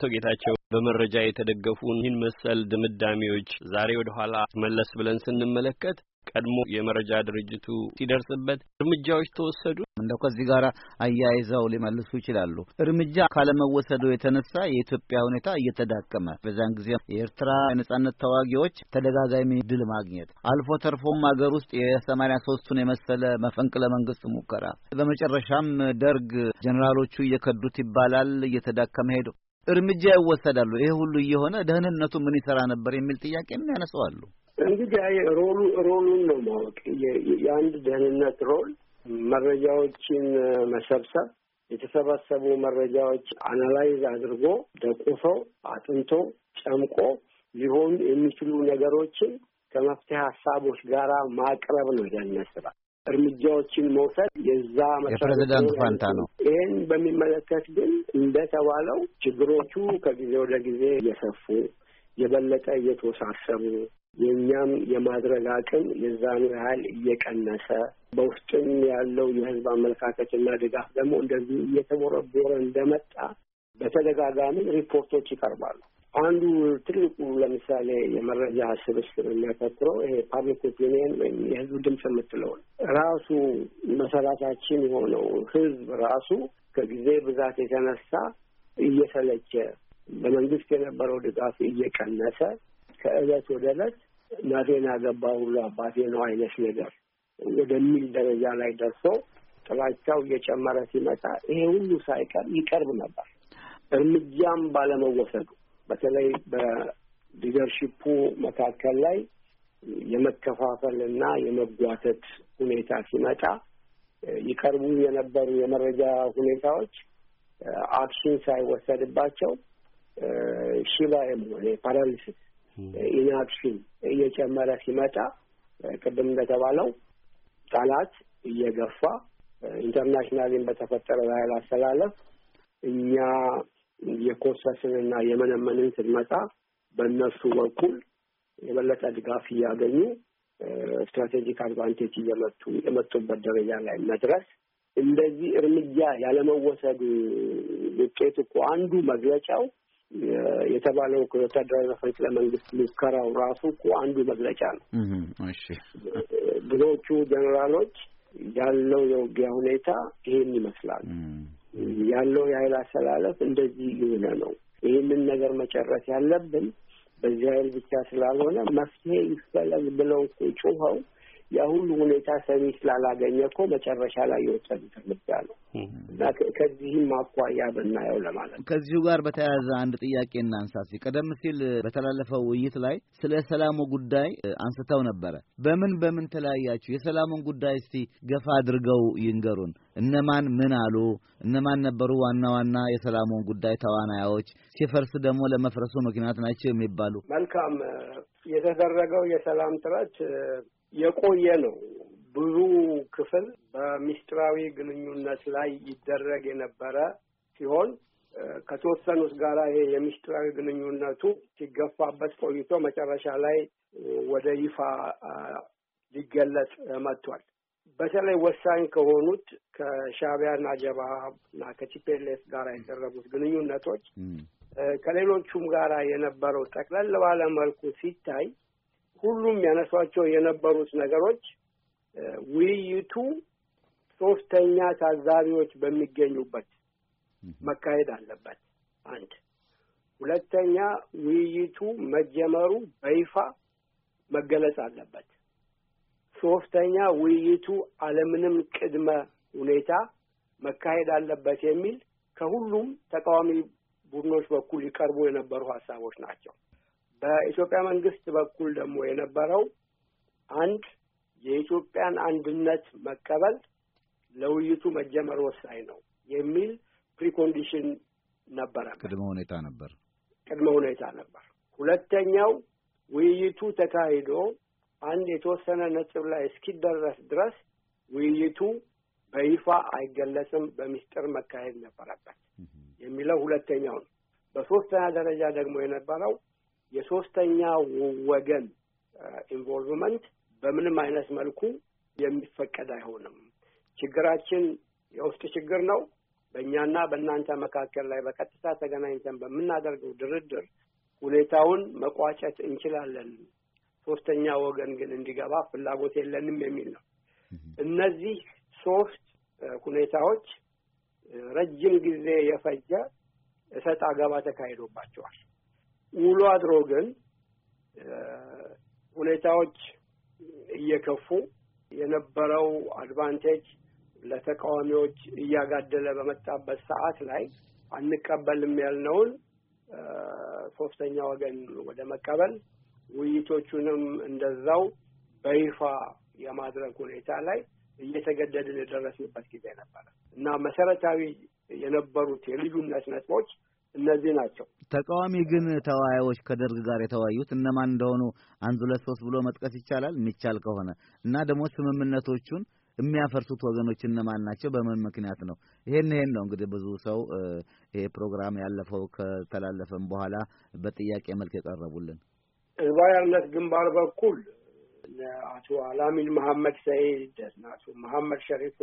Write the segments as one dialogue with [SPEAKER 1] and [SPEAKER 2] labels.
[SPEAKER 1] አቶ ጌታቸው በመረጃ የተደገፉ ይህን መሰል ድምዳሜዎች ዛሬ ወደ ኋላ መለስ ብለን ስንመለከት ቀድሞ የመረጃ ድርጅቱ ሲደርስበት እርምጃዎች ተወሰዱ።
[SPEAKER 2] እንደው ከዚህ ጋር አያይዘው ሊመልሱ ይችላሉ። እርምጃ ካለመወሰዱ የተነሳ የኢትዮጵያ ሁኔታ እየተዳከመ በዛን ጊዜ የኤርትራ የነጻነት ተዋጊዎች ተደጋጋሚ ድል ማግኘት አልፎ ተርፎም ሀገር ውስጥ የሰማንያ ሶስቱን የመሰለ መፈንቅለ መንግስት ሙከራ፣ በመጨረሻም ደርግ ጀኔራሎቹ እየከዱት ይባላል እየተዳከመ ሄዱ። እርምጃ ይወሰዳሉ። ይሄ ሁሉ እየሆነ ደህንነቱ ምን ይሰራ ነበር የሚል ጥያቄ ያነሳዋሉ።
[SPEAKER 3] እንግዲህ role ኡ role ኡን ነው ማወቅ የአንድ ደህንነት role መረጃዎችን መሰብሰብ የተሰበሰቡ መረጃዎች analyze አድርጎ ደቁሶ አጥንቶ ጨምቆ ሊሆኑ የሚችሉ ነገሮችን ከመፍትሄ ሀሳቦች ጋር ማቅረብ ነው የደህንነት ስራ። እርምጃዎችን መውሰድ የዛ
[SPEAKER 2] የፕሬዚዳንቱ ፋንታ ነው።
[SPEAKER 3] ይህን በሚመለከት ግን እንደተባለው ችግሮቹ ከጊዜ ወደ ጊዜ እየሰፉ የበለጠ እየተወሳሰቡ የእኛም የማድረግ አቅም የዛኑ ያህል እየቀነሰ በውስጥም ያለው የህዝብ አመለካከትና ድጋፍ ደግሞ እንደዚሁ እየተቦረቦረ እንደመጣ በተደጋጋሚ ሪፖርቶች ይቀርባሉ። አንዱ ትልቁ ለምሳሌ የመረጃ ስብስብ የሚያተኩረው ይሄ ፓብሊክ ኦፒኒየን ወይም የህዝብ ድምፅ የምትለውን ራሱ መሰረታችን የሆነው ህዝብ ራሱ ከጊዜ ብዛት የተነሳ እየሰለቸ በመንግስት የነበረው ድጋፍ እየቀነሰ ከእለት ወደ እለት እናቴን ያገባ ሁሉ አባቴ ነው አይነት ነገር ወደሚል ደረጃ ላይ ደርሶ ጥላቻው እየጨመረ ሲመጣ ይሄ ሁሉ ሳይቀር ይቀርብ ነበር። እርምጃም ባለመወሰዱ በተለይ በ leadership ኡ መካከል ላይ የመከፋፈል እና የመጓተት ሁኔታ ሲመጣ ይቀርቡ የነበሩ የመረጃ ሁኔታዎች action ሳይወሰድባቸው ሽባ የመሆን paralysis inaction እየጨመረ ሲመጣ ቅድም እንደተባለው ጠላት እየገፋ internationally በተፈጠረ ኃይል አስተላለፍ እኛ የኮሰስንና የመነመንን ስንመጣ በእነሱ በኩል የበለጠ ድጋፍ እያገኙ strategic advantage እየመጡ የመጡበት ደረጃ ላይ መድረስ እንደዚህ እርምጃ ያለመወሰዱ ውጤት እኮ አንዱ መግለጫው የተባለው ወታደራዊ መፈንቅለ መንግስት ሙከራው ራሱ እኮ አንዱ መግለጫ ነው። ብዙዎቹ ጀኔራሎች ያለው የውጊያ ሁኔታ ይሄን ይመስላል። ያለው የኃይል አሰላለፍ እንደዚህ የሆነ ነው። ይህንን ነገር መጨረስ ያለብን በዚህ ኃይል ብቻ ስላልሆነ መፍትሄ ይፈለግ ብለው ጮኸው ያ ሁሉ ሁኔታ ሰሚ ስላላገኘ እኮ መጨረሻ ላይ የወሰዱት እርምጃ ነው እና ከዚህም አኳያ ብናየው ለማለት ነው።
[SPEAKER 2] ከዚሁ ጋር በተያያዘ አንድ ጥያቄ እናንሳ። ቀደም ሲል በተላለፈው ውይይት ላይ ስለ ሰላሙ ጉዳይ አንስተው ነበረ። በምን በምን ተለያያችሁ? የሰላሙን ጉዳይ እስቲ ገፋ አድርገው ይንገሩን። እነማን ምን አሉ? እነማን ነበሩ ዋና ዋና የሰላሙን ጉዳይ ተዋናዮች? ሲፈርስ ደግሞ ለመፍረሱ ምክንያት ናቸው የሚባሉ
[SPEAKER 3] መልካም የተደረገው የሰላም ጥረት የቆየ ነው። ብዙ ክፍል በሚስጥራዊ ግንኙነት ላይ ይደረግ የነበረ ሲሆን ከተወሰኑት ጋራ ይሄ የሚስጥራዊ ግንኙነቱ ሲገፋበት ቆይቶ መጨረሻ ላይ ወደ ይፋ ሊገለጽ መጥቷል። በተለይ ወሳኝ ከሆኑት ከሻዕቢያና ጀብሃ እና ከቲፒኤልኤፍ ጋር የደረጉት ግንኙነቶች ከሌሎቹም ጋራ የነበረው ጠቅለል ባለ መልኩ ሲታይ ሁሉም ያነሷቸው የነበሩት ነገሮች ውይይቱ ሶስተኛ ታዛቢዎች በሚገኙበት መካሄድ አለበት። አንድ ሁለተኛ ውይይቱ መጀመሩ በይፋ መገለጽ አለበት። ሶስተኛ ውይይቱ አለምንም ቅድመ ሁኔታ መካሄድ አለበት የሚል ከሁሉም ተቃዋሚ ቡድኖች በኩል ሊቀርቡ የነበሩ ሀሳቦች ናቸው። በኢትዮጵያ መንግስት በኩል ደግሞ የነበረው አንድ የኢትዮጵያን አንድነት መቀበል ለውይይቱ መጀመር ወሳኝ ነው የሚል precondition ነበረ።
[SPEAKER 2] ቅድመ ሁኔታ ነበር።
[SPEAKER 3] ቅድመ ሁኔታ ነበር። ሁለተኛው ውይይቱ ተካሂዶ አንድ የተወሰነ ነጥብ ላይ እስኪደረስ ድረስ ውይይቱ በይፋ አይገለጽም፣ በሚስጥር መካሄድ ነበረበት የሚለው ሁለተኛው ነው። በሶስተኛ ደረጃ ደግሞ የነበረው የሶስተኛ ወገን involvement በምንም አይነት መልኩ የሚፈቀድ አይሆንም። ችግራችን የውስጥ ችግር ነው። በእኛና በእናንተ መካከል ላይ በቀጥታ ተገናኝተን በምናደርገው ድርድር ሁኔታውን መቋጨት እንችላለን፣ ሶስተኛ ወገን ግን እንዲገባ ፍላጎት የለንም የሚል ነው። እነዚህ ሶስት ሁኔታዎች ረጅም ጊዜ የፈጀ እሰጥ አገባ ተካሂዶባቸዋል። ውሎ አድሮ ግን ሁኔታዎች እየከፉ የነበረው advantage ለተቃዋሚዎች እያጋደለ በመጣበት ሰዓት ላይ አንቀበልም ያልነውን ሶስተኛ ወገን ወደ መቀበል ውይይቶቹንም እንደዛው በይፋ የማድረግ ሁኔታ ላይ እየተገደድን የደረስንበት ጊዜ ነበረ። እና መሰረታዊ የነበሩት የልዩነት ነጥቦች እነዚህ ናቸው።
[SPEAKER 2] ተቃዋሚ ግን ተወያዮች ከደርግ ጋር የተወያዩት እነማን እንደሆኑ አንድ ሁለት ሶስት ብሎ መጥቀስ ይቻላል የሚቻል ከሆነ እና ደግሞ ስምምነቶቹን የሚያፈርሱት ወገኖች እነማን ናቸው? በምን ምክንያት ነው? ይሄን ይሄን ነው እንግዲህ ብዙ ሰው ይሄ ፕሮግራም ያለፈው ከተላለፈም በኋላ በጥያቄ መልክ የቀረቡልን
[SPEAKER 3] ህዝባዊ ሓርነት ግንባር በኩል አቶ አላሚን መሐመድ ሰይድ፣ አቶ መሐመድ ሸሪፉ፣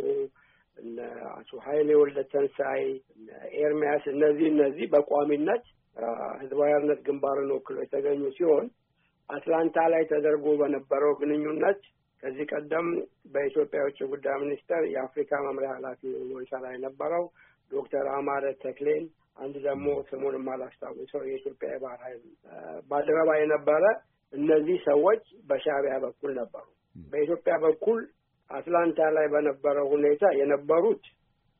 [SPEAKER 3] እነ አቶ ሀይሌ ወልደ ተንሳይ፣ ኤርሚያስ እነዚህ እነዚህ በቋሚነት ህዝባዊ ሓርነት ግንባርን ወክለው የተገኙ ሲሆን አትላንታ ላይ ተደርጎ በነበረው ግንኙነት ከዚህ ቀደም በኢትዮጵያ የውጭ ጉዳይ ሚኒስቴር የአፍሪካ መምሪያ ኃላፊ ሆኖ ይሰራ የነበረው ዶክተር አማረ ተክሌን አንድ ደግሞ ስሙን የማላስታውሰው የኢትዮጵያ የባህር ኃይል ባልደረባ የነበረ እነዚህ ሰዎች በሻዕቢያ በኩል ነበሩ። በኢትዮጵያ በኩል አትላንታ ላይ በነበረው ሁኔታ የነበሩት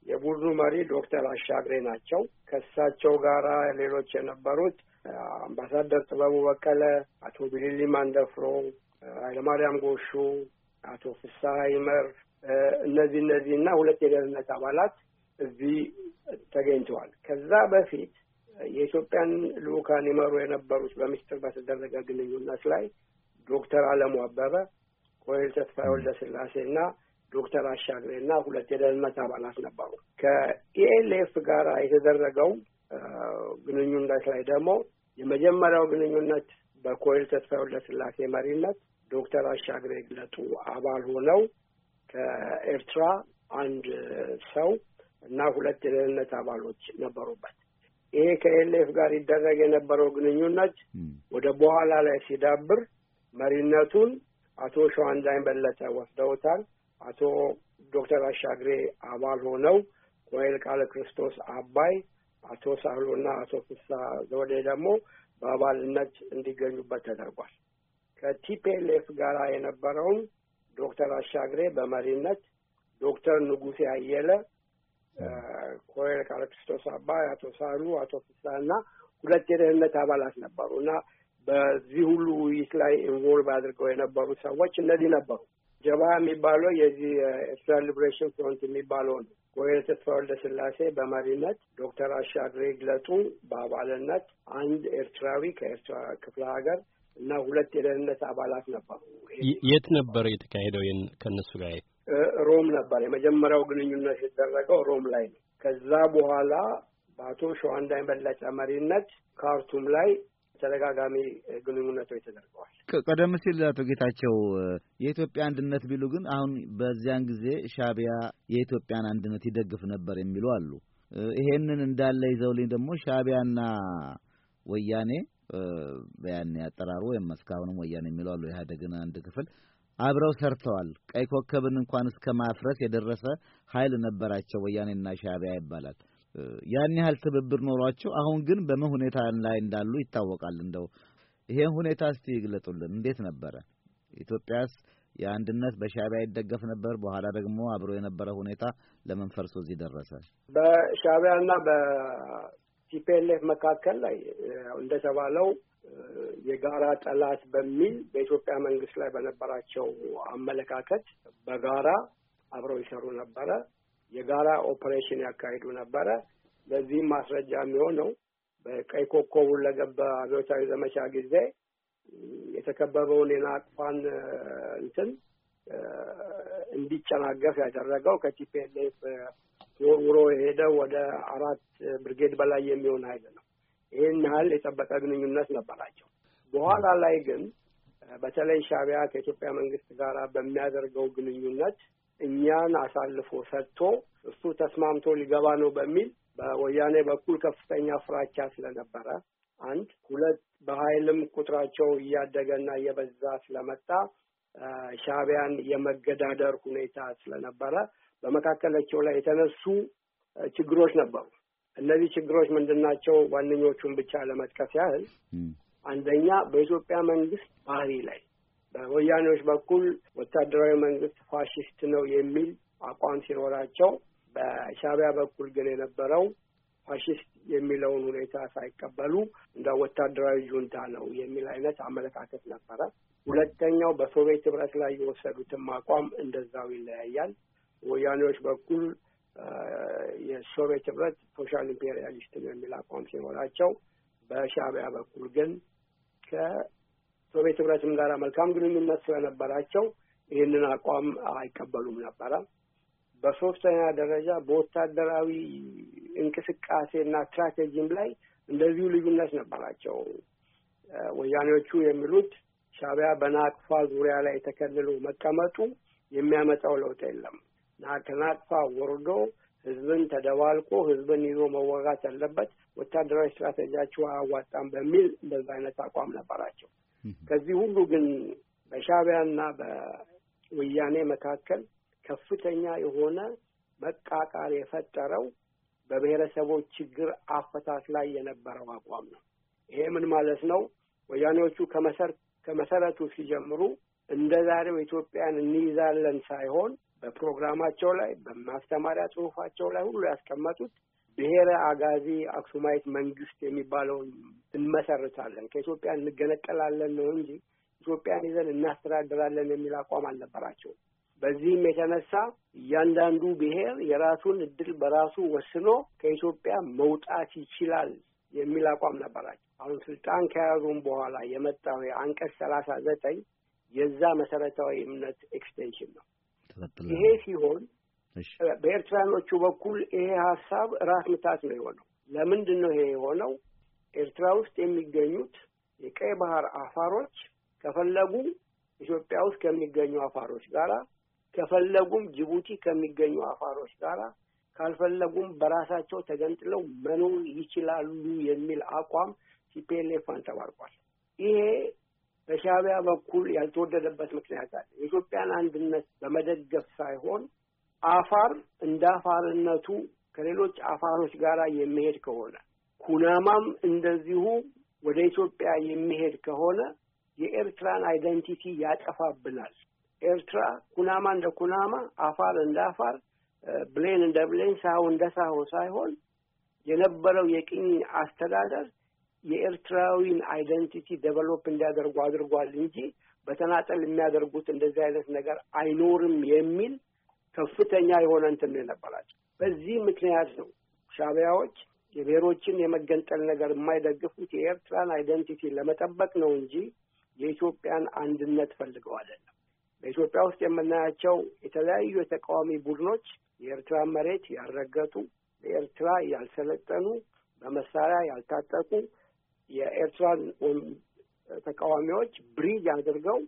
[SPEAKER 3] የቡድኑ መሪ ዶክተር አሻግሬ ናቸው። ከእሳቸው ጋራ ሌሎች የነበሩት አምባሳደር ጥበቡ በቀለ፣ አቶ ቢሊሊ ማንደፍሮ፣ ኃይለማርያም ጎሹ፣ አቶ ፍስሐ ይመር እነዚህ እነዚህ እና ሁለት የደህንነት አባላት እዚህ ተገኝተዋል። ከዛ በፊት የኢትዮጵያን ልኡካን ይመሩ የነበሩት በምስጢር በተደረገ ግንኙነት ላይ ዶክተር አለሙ አበበ፣ ኮሎኔል ተስፋዬ ወልደ ስላሴ እና ዶክተር አሻግሬ እና ሁለት የደህንነት አባላት ነበሩ። ከኢኤልኤፍ ጋር የተደረገው ግንኙነት ላይ ደግሞ የመጀመሪያው ግንኙነት በኮሎኔል ተስፋዬ ወልደ ስላሴ መሪነት ዶክተር አሻግሬ ግለጡ አባል ሆነው ከኤርትራ አንድ ሰው እና ሁለት የደህንነት አባሎች ነበሩበት። ይሄ ከኤልኤፍ ጋር ይደረግ የነበረው ግንኙነት ወደ በኋላ ላይ ሲዳብር መሪነቱን አቶ ሸዋንዳኝ በለጠ ወስደውታል። አቶ ዶክተር አሻግሬ አባል ሆነው ኮሎኔል ቃለ ክርስቶስ አባይ፣ አቶ ሳህሎና አቶ ፍሳ ዘወዴ ደግሞ በአባልነት እንዲገኙበት ተደርጓል። ከ TPLF ጋር የነበረውም ዶክተር አሻግሬ በመሪነት ዶክተር ንጉሴ አየለ ኮሎኔል ቃለ ክርስቶስ አባይ፣ አቶ ሳህሉ፣ አቶ ፍሳ እና ሁለት የደህንነት አባላት ነበሩ እና በዚህ ሁሉ ውይይት ላይ involve አድርገው የነበሩ ሰዎች እነዚህ ነበሩ። ጀብሃ የሚባለው የዚህ የኤርትራ Liberation Front የሚባለው ነው። ኮሎኔል ተስፋ ወልደ ስላሴ በመሪነት ዶክተር አሻግሬ ግለጡ በአባልነት አንድ ኤርትራዊ ከኤርትራ ክፍለ ሀገር እና ሁለት የደህንነት አባላት ነበሩ።
[SPEAKER 1] የት ነበር የተካሄደው? ከእነሱ ጋር
[SPEAKER 3] ሮም ነበር። የመጀመሪያው ግንኙነት የተደረገው ሮም ላይ ነው። ከዛ በኋላ በአቶ ሸዋንዳኝ በለጠ መሪነት ካርቱም ላይ ተደጋጋሚ ግንኙነቶች ተደርገዋል።
[SPEAKER 2] ቀደም ሲል አቶ ጌታቸው የኢትዮጵያ አንድነት ቢሉ ግን አሁን በዚያን ጊዜ ሻዕቢያ የኢትዮጵያን አንድነት ይደግፍ ነበር የሚሉ አሉ። ይሄንን እንዳለ ይዘውልኝ ደግሞ ሻዕቢያና ወያኔ በያኔ አጠራሩ ወይም እስካሁንም ወያኔ የሚለው አሉ ኢህአዴግን አንድ ክፍል አብረው ሰርተዋል። ቀይ ኮከብን እንኳን እስከ ማፍረስ የደረሰ ኃይል ነበራቸው ወያኔና ሻዕቢያ ይባላል። ያን ያህል ትብብር ኖሯቸው አሁን ግን በምን ሁኔታ ላይ እንዳሉ ይታወቃል። እንደው ይሄን ሁኔታ እስቲ ይግለጡልን። እንዴት ነበረ? ኢትዮጵያስ የአንድነት በሻዕቢያ ይደገፍ ነበር። በኋላ ደግሞ አብሮ የነበረ ሁኔታ ለምን ፈርሶ እዚህ ደረሰ?
[SPEAKER 3] በሻዕቢያና በ TPLF መካከል ላይ እንደተባለው የጋራ ጠላት በሚል በኢትዮጵያ መንግስት ላይ በነበራቸው አመለካከት በጋራ አብረው ይሰሩ ነበረ። የጋራ ኦፐሬሽን ያካሂዱ ነበረ። ለዚህም ማስረጃ የሚሆነው በቀይ ኮከብ ሁለገብ አብዮታዊ ዘመቻ ጊዜ የተከበበውን የናቅፋን እንትን እንዲጨናገፍ ያደረገው ከቲፒኤልኤፍ ወርውሮ የሄደው ወደ አራት ብርጌድ በላይ የሚሆን ኃይል ነው። ይህን ያህል የጠበቀ ግንኙነት ነበራቸው። በኋላ ላይ ግን በተለይ ሻዕቢያ ከኢትዮጵያ መንግስት ጋር በሚያደርገው ግንኙነት እኛን አሳልፎ ሰጥቶ እሱ ተስማምቶ ሊገባ ነው በሚል በወያኔ በኩል ከፍተኛ ፍራቻ ስለነበረ አንድ ሁለት በኃይልም ቁጥራቸው እያደገና እየበዛ ስለመጣ ሻዕቢያን የመገዳደር ሁኔታ ስለነበረ በመካከላቸው ላይ የተነሱ ችግሮች ነበሩ። እነዚህ ችግሮች ምንድን ናቸው? ዋነኞቹን ብቻ ለመጥቀስ ያህል አንደኛ በኢትዮጵያ መንግስት ባህሪ ላይ በወያኔዎች በኩል ወታደራዊ መንግስት ፋሽስት ነው የሚል አቋም ሲኖራቸው፣ በሻዕቢያ በኩል ግን የነበረው ፋሽስት የሚለውን ሁኔታ ሳይቀበሉ እንደ ወታደራዊ ጁንታ ነው የሚል አይነት አመለካከት ነበረ። ሁለተኛው በሶቪየት ህብረት ላይ የወሰዱትም አቋም እንደዛው ይለያያል። ወያኔዎች በኩል የሶቪየት ህብረት social imperialist ነው የሚል አቋም ሲኖራቸው፣ በሻዕቢያ በኩል ግን ከሶቪየት ህብረትም ጋር መልካም ግንኙነት ስለነበራቸው ይህንን አቋም አይቀበሉም ነበረ። በሶስተኛ ደረጃ በወታደራዊ እንቅስቃሴና ስትራቴጂም ላይ እንደዚሁ ልዩነት ነበራቸው። ወያኔዎቹ የሚሉት ሻዕቢያ በናቅፋ ዙሪያ ላይ ተከልሎ መቀመጡ የሚያመጣው ለውጥ የለም ከናቅፋ ወርዶ ህዝብን ተደባልቆ ህዝብን ይዞ መወጋት ያለበት ወታደራዊ ስትራቴጂያቸው አያዋጣም በሚል እንደዛ አይነት አቋም ነበራቸው። ከዚህ ሁሉ ግን በሻዕቢያና በወያኔ መካከል ከፍተኛ የሆነ መቃቃር የፈጠረው በብሔረሰቦች ችግር አፈታት ላይ የነበረው አቋም ነው። ይሄ ምን ማለት ነው? ወያኔዎቹ ከመሰረቱ ሲጀምሩ እንደ ዛሬው ኢትዮጵያን እንይዛለን ሳይሆን በፕሮግራማቸው ላይ በማስተማሪያ ጽሑፋቸው ላይ ሁሉ ያስቀመጡት ብሔረ አጋዚ አክሱማይት መንግስት የሚባለውን እንመሰርታለን ከኢትዮጵያ እንገነጠላለን ነው እንጂ ኢትዮጵያን ይዘን እናስተዳድራለን የሚል አቋም አልነበራቸውም። በዚህም የተነሳ እያንዳንዱ ብሔር የራሱን እድል በራሱ ወስኖ ከኢትዮጵያ መውጣት ይችላል የሚል አቋም ነበራቸው። አሁን ስልጣን ከያዙም በኋላ የመጣው የአንቀጽ ሰላሳ ዘጠኝ የዛ መሰረታዊ እምነት extension ነው። ይሄ ሲሆን በኤርትራኖቹ በኩል ይሄ ሀሳብ ራስ ምታት ነው የሆነው። ለምንድን ነው ይሄ የሆነው? ኤርትራ ውስጥ የሚገኙት የቀይ ባህር አፋሮች ከፈለጉ ኢትዮጵያ ውስጥ ከሚገኙ አፋሮች ጋራ ከፈለጉም ጅቡቲ ከሚገኙ አፋሮች ጋራ ካልፈለጉም በራሳቸው ተገንጥለው መኖር ይችላሉ የሚል አቋም ሲፒኤልኤፍ አንጸባርቋል። ይሄ በሻዕቢያ በኩል ያልተወደደበት ምክንያት አለ። የኢትዮጵያን አንድነት በመደገፍ ሳይሆን አፋር እንደ አፋርነቱ ከሌሎች አፋሮች ጋር የሚሄድ ከሆነ ኩናማም እንደዚሁ ወደ ኢትዮጵያ የሚሄድ ከሆነ የኤርትራን identity ያጠፋብናል። ኤርትራ ኩናማ እንደ ኩናማ፣ አፋር እንደ አፋር፣ ብሌን እንደ ብሌን፣ ሳሆ እንደ ሳሆ ሳይሆን የነበረው የቅኝ አስተዳደር የኤርትራዊን identity develop እንዲያደርጉ አድርጓል እንጂ በተናጠል የሚያደርጉት እንደዚህ አይነት ነገር አይኖርም የሚል ከፍተኛ የሆነ እንትን ነው የነበራቸው። በዚህ ምክንያት ነው ሻዕቢያዎች የብሔሮችን የመገንጠል ነገር የማይደግፉት የኤርትራን አይደንቲቲ ለመጠበቅ ነው እንጂ የኢትዮጵያን አንድነት ፈልገው አይደለም። በኢትዮጵያ ውስጥ የምናያቸው የተለያዩ የተቃዋሚ ቡድኖች የኤርትራን መሬት ያልረገጡ፣ በኤርትራ ያልሰለጠኑ፣ በመሳሪያ ያልታጠቁ የኤርትራን ተቃዋሚዎች bridge አድርገው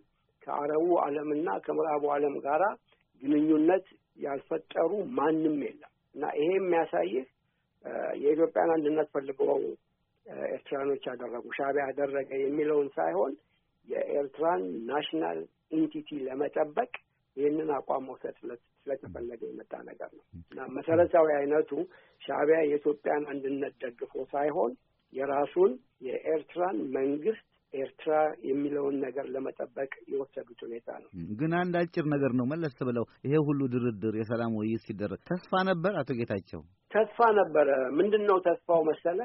[SPEAKER 3] ከአረቡ ዓለምና ከምዕራቡ ዓለም ጋራ ግንኙነት ያልፈጠሩ ማንም የለም። እና ይሄ የሚያሳይህ የኢትዮጵያን አንድነት ፈልገው ኤርትራኖች ያደረጉ ሻዕቢያ ያደረገ የሚለውን ሳይሆን የኤርትራን national entity ለመጠበቅ ይህንን አቋም መውሰድ ስለተፈለገ የመጣ ነገር ነው። እና መሰረታዊ አይነቱ ሻዕቢያ የኢትዮጵያን አንድነት ደግፎ ሳይሆን የራሱን የኤርትራን መንግስት ኤርትራ የሚለውን ነገር ለመጠበቅ የወሰዱት ሁኔታ ነው።
[SPEAKER 2] ግን አንድ አጭር ነገር ነው መለስ ብለው ይሄ ሁሉ ድርድር የሰላም ውይይት ሲደረግ ተስፋ ነበር። አቶ ጌታቸው
[SPEAKER 3] ተስፋ ነበረ። ምንድን ነው ተስፋው መሰለ?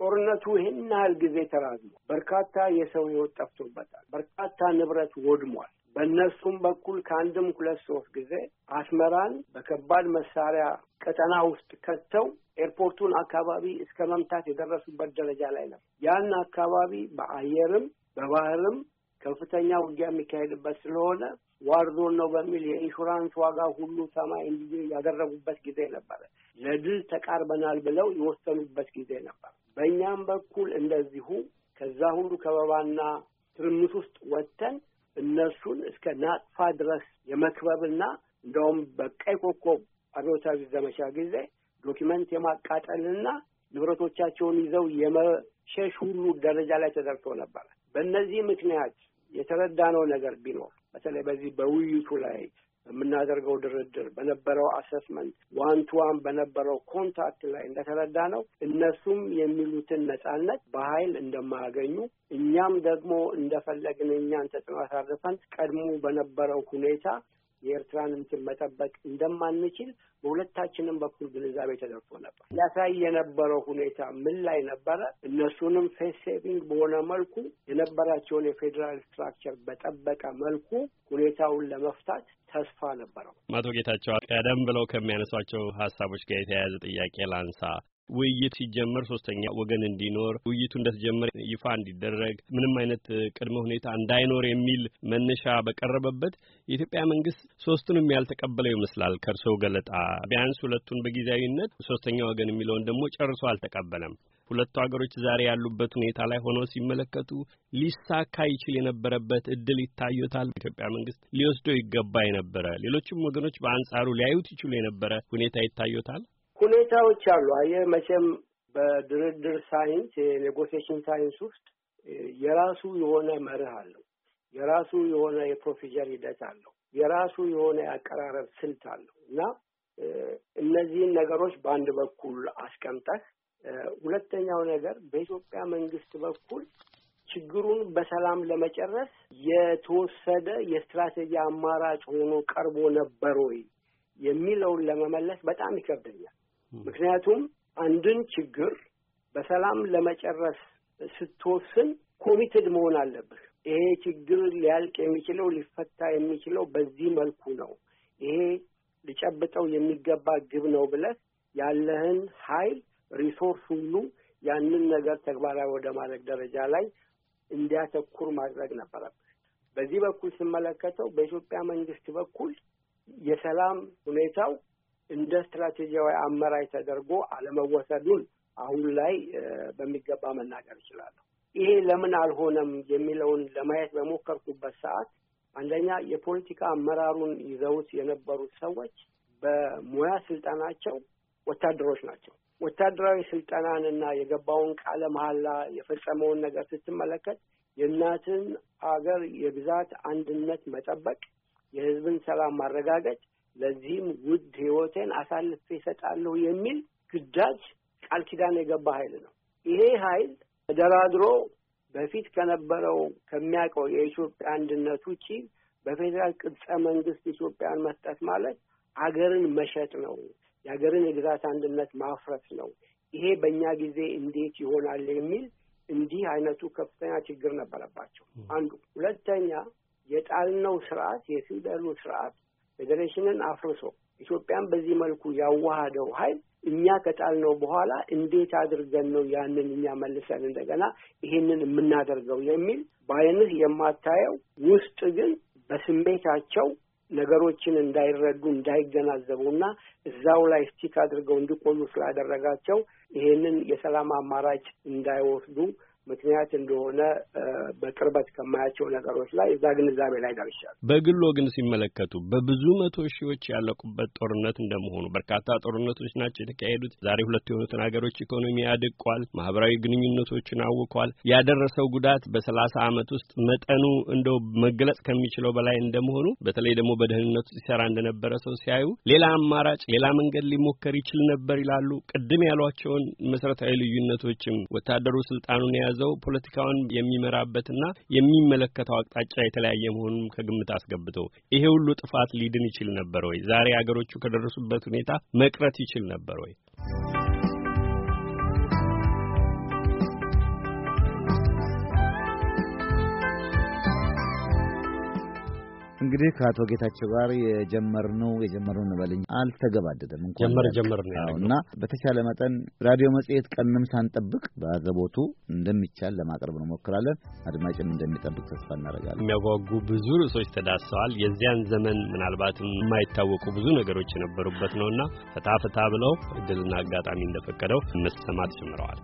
[SPEAKER 3] ጦርነቱ ይህን ያህል ጊዜ ተራዝሞ በርካታ የሰው ህይወት ጠፍቶበታል። በርካታ ንብረት ወድሟል። በእነሱም በኩል ከአንድም ሁለት ሶስት ጊዜ አስመራን በከባድ መሳሪያ ቀጠና ውስጥ ከተው ኤርፖርቱን አካባቢ እስከ መምታት የደረሱበት ደረጃ ላይ ነው። ያን አካባቢ በአየርም በባህርም ከፍተኛ ውጊያ የሚካሄድበት ስለሆነ ዋርዞን ነው በሚል የኢንሹራንስ ዋጋ ሁሉ ሰማይ እንዲ ያደረጉበት ጊዜ ነበረ። ለድል ተቃርበናል ብለው የወሰኑበት ጊዜ ነበር። በእኛም በኩል እንደዚሁ ከዛ ሁሉ ከበባና ትርምስ ውስጥ ወጥተን እነሱን እስከናጠፋ ድረስ የመክበብና እንደውም በቀይ ኮከብ አብዮታዊ ዘመቻ ጊዜ document የማቃጠልና ንብረቶቻቸውን ይዘው የመሸሽ ሁሉ ደረጃ ላይ ተደርሶ ነበረ። በእነዚህ ምክንያት የተረዳነው ነገር ቢኖር በተለይ በዚህ በውይይቱ ላይ በምናደርገው ድርድር በነበረው assessment one to one በነበረው contact ላይ እንደተረዳነው እነሱም የሚሉትን ነጻነት በኃይል እንደማያገኙ እኛም ደግሞ እንደፈለግን እኛን ተጽዕኖ አሳርፈን ቀድሞ በነበረው ሁኔታ የኤርትራን እንትን መጠበቅ እንደማንችል በሁለታችንም በኩል ግንዛቤ ተደርሶ ነበር። ያሳይ የነበረው ሁኔታ ምን ላይ ነበረ? እነሱንም face saving በሆነ መልኩ የነበራቸውን የፌዴራል structure በጠበቀ መልኩ ሁኔታውን ለመፍታት ተስፋ ነበረው።
[SPEAKER 1] አቶ ጌታቸው ቀደም ብለው ከሚያነሷቸው ሀሳቦች ጋር የተያያዘ ጥያቄ ላንሳ። ውይይት ሲጀመር ሶስተኛ ወገን እንዲኖር ውይይቱ እንደተጀመረ ይፋ እንዲደረግ ምንም አይነት ቅድመ ሁኔታ እንዳይኖር የሚል መነሻ በቀረበበት የኢትዮጵያ መንግስት ሶስቱንም ያልተቀበለው ይመስላል። ከእርስዎ ገለጣ ቢያንስ ሁለቱን በጊዜያዊነት ሶስተኛ ወገን የሚለውን ደግሞ ጨርሶ አልተቀበለም። ሁለቱ ሀገሮች ዛሬ ያሉበት ሁኔታ ላይ ሆነው ሲመለከቱ ሊሳካ ይችል የነበረበት እድል ይታዩታል። ኢትዮጵያ መንግስት ሊወስደው ይገባ የነበረ ሌሎችም ወገኖች በአንጻሩ ሊያዩት ይችሉ የነበረ ሁኔታ ይታዩታል።
[SPEAKER 3] ሁኔታዎች አሉ። አየህ መቼም በድርድር ሳይንስ የ negotiation ሳይንስ ውስጥ የራሱ የሆነ መርህ አለው። የራሱ የሆነ የ procedure ሂደት አለው። የራሱ የሆነ የአቀራረብ ስልት አለው እና እነዚህን ነገሮች በአንድ በኩል አስቀምጠህ ሁለተኛው ነገር በኢትዮጵያ መንግስት በኩል ችግሩን በሰላም ለመጨረስ የተወሰደ የስትራቴጂ አማራጭ ሆኖ ቀርቦ ነበር ወይ የሚለውን ለመመለስ በጣም ይከብደኛል። ምክንያቱም አንድን ችግር በሰላም ለመጨረስ ስትወስን committed መሆን አለብህ። ይሄ ችግር ሊያልቅ የሚችለው ሊፈታ የሚችለው በዚህ መልኩ ነው፣ ይሄ ሊጨብጠው የሚገባ ግብ ነው ብለህ ያለህን ኃይል resource ሁሉ ያንን ነገር ተግባራዊ ወደ ማድረግ ደረጃ ላይ እንዲያተኩር ማድረግ ነበረብህ። በዚህ በኩል ስመለከተው በኢትዮጵያ መንግስት በኩል የሰላም ሁኔታው እንደ ስትራቴጂያዊ አመራጭ ተደርጎ አለመወሰዱን አሁን ላይ በሚገባ መናገር እችላለሁ። ይሄ ለምን አልሆነም የሚለውን ለማየት በሞከርኩበት ሰዓት አንደኛ የፖለቲካ አመራሩን ይዘውት የነበሩት ሰዎች በሙያ ስልጠናቸው ወታደሮች ናቸው። ወታደራዊ ስልጠናን እና የገባውን ቃለ መሐላ የፈጸመውን ነገር ስትመለከት የእናትን አገር የግዛት አንድነት መጠበቅ፣ የሕዝብን ሰላም ማረጋገጥ፣ ለዚህም ውድ ሕይወቴን አሳልፌ እሰጣለሁ የሚል ግዳጅ ቃል ኪዳን የገባ ኃይል ነው። ይሄ ኃይል ተደራድሮ በፊት ከነበረው ከሚያውቀው የኢትዮጵያ አንድነት ውጪ በፌዴራል ቅርጸ መንግስት ኢትዮጵያን መስጠት ማለት አገርን መሸጥ ነው። የሀገርን የግዛት አንድነት ማፍረስ ነው። ይሄ በእኛ ጊዜ እንዴት ይሆናል የሚል እንዲህ አይነቱ ከፍተኛ ችግር ነበረባቸው። አንዱ ሁለተኛ የጣልነው ስርዓት የፊውዳሉ ስርዓት ፌዴሬሽንን አፍርሶ ኢትዮጵያን በዚህ መልኩ ያዋሃደው ኃይል እኛ ከጣልነው በኋላ እንዴት አድርገን ነው ያንን እኛ መልሰን እንደገና ይሄንን የምናደርገው የሚል በአይንህ የማታየው ውስጥ ግን በስሜታቸው ነገሮችን እንዳይረዱ እንዳይገናዘቡና እዛው ላይ stick አድርገው እንዲቆዩ ስላደረጋቸው ይሄንን የሰላም አማራጭ እንዳይወስዱ ምክንያት እንደሆነ በቅርበት ከማያቸው ነገሮች ላይ እዛ ግንዛቤ ላይ ደርሻለሁ።
[SPEAKER 1] በግልዎ ግን ሲመለከቱ በብዙ መቶ ሺዎች ያለቁበት ጦርነት እንደመሆኑ በርካታ ጦርነቶች ናቸው የተካሄዱት። ዛሬ ሁለት የሆኑትን ሀገሮች ኢኮኖሚ አድቋል፣ ማህበራዊ ግንኙነቶችን አውኳል። ያደረሰው ጉዳት በሰላሳ ዓመት ውስጥ መጠኑ እንደው መገለጽ ከሚችለው በላይ እንደመሆኑ በተለይ ደግሞ በደህንነቱ ሲሰራ እንደነበረ ሰው ሲያዩ ሌላ አማራጭ ሌላ መንገድ ሊሞከር ይችል ነበር ይላሉ። ቅድም ያሏቸውን መሰረታዊ ልዩነቶችም ወታደሩ ስልጣኑን የያዘው ፖለቲካውን የሚመራበትና የሚመለከተው አቅጣጫ የተለያየ መሆኑን ከግምት አስገብቶ ይሄ ሁሉ ጥፋት ሊድን ይችል ነበር ወይ? ዛሬ አገሮቹ ከደረሱበት ሁኔታ መቅረት ይችል ነበር ወይ?
[SPEAKER 2] እንግዲህ ከአቶ ጌታቸው ጋር የጀመርነው የጀመርነው እንበልኝ አልተገባደደም እንኳን
[SPEAKER 1] ጀመር ጀመር ነው
[SPEAKER 2] እና በተቻለ መጠን ራዲዮ መጽሔት ቀንም ሳንጠብቅ በአዘቦቱ እንደሚቻል ለማቅረብ እንሞክራለን። አድማጭም እንደሚጠብቅ ተስፋ እናደርጋለን።
[SPEAKER 1] የሚያጓጉ ብዙ ርዕሶች ተዳሰዋል። የዚያን ዘመን ምናልባትም የማይታወቁ ብዙ ነገሮች የነበሩበት ነውና ፈታ ፈታ ብለው እድልና አጋጣሚ እንደፈቀደው መሰማት ጀምረዋል።